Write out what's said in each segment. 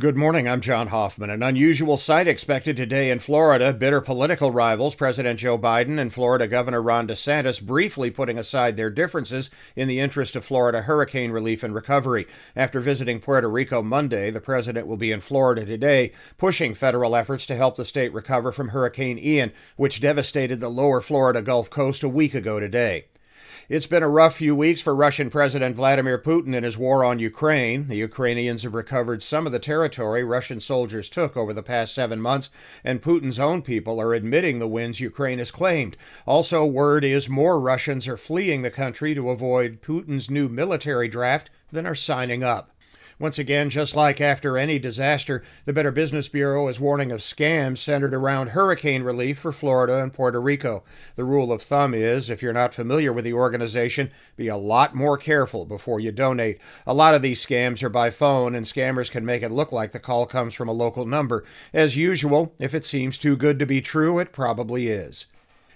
Good morning. I'm John Hoffman. An unusual sight expected today in Florida. Bitter political rivals, President Joe Biden and Florida Governor Ron DeSantis, briefly putting aside their differences in the interest of Florida hurricane relief and recovery. After visiting Puerto Rico Monday, the president will be in Florida today, pushing federal efforts to help the state recover from Hurricane Ian, which devastated the lower Florida Gulf Coast a week ago today. It's been a rough few weeks for Russian President Vladimir Putin in his war on Ukraine. The Ukrainians have recovered some of the territory Russian soldiers took over the past seven months, and Putin's own people are admitting the wins Ukraine has claimed. Also, word is more Russians are fleeing the country to avoid Putin's new military draft than are signing up. Once again, just like after any disaster, the Better Business Bureau is warning of scams centered around hurricane relief for Florida and Puerto Rico. The rule of thumb is if you're not familiar with the organization, be a lot more careful before you donate. A lot of these scams are by phone, and scammers can make it look like the call comes from a local number. As usual, if it seems too good to be true, it probably is.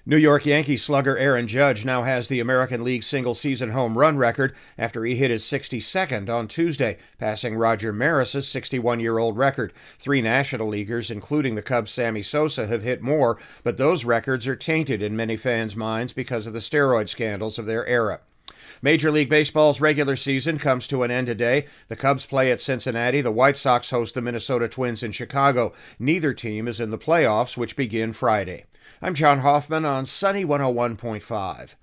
New York Yankee slugger Aaron Judge now has the American League single season home run record after he hit his 62nd on Tuesday, passing Roger Maris's 61 year old record. Three National Leaguers, including the Cubs' Sammy Sosa, have hit more, but those records are tainted in many fans' minds because of the steroid scandals of their era. Major League Baseball's regular season comes to an end today. The Cubs play at Cincinnati. The White Sox host the Minnesota Twins in Chicago. Neither team is in the playoffs, which begin Friday. I'm John Hoffman on Sunny 101.5.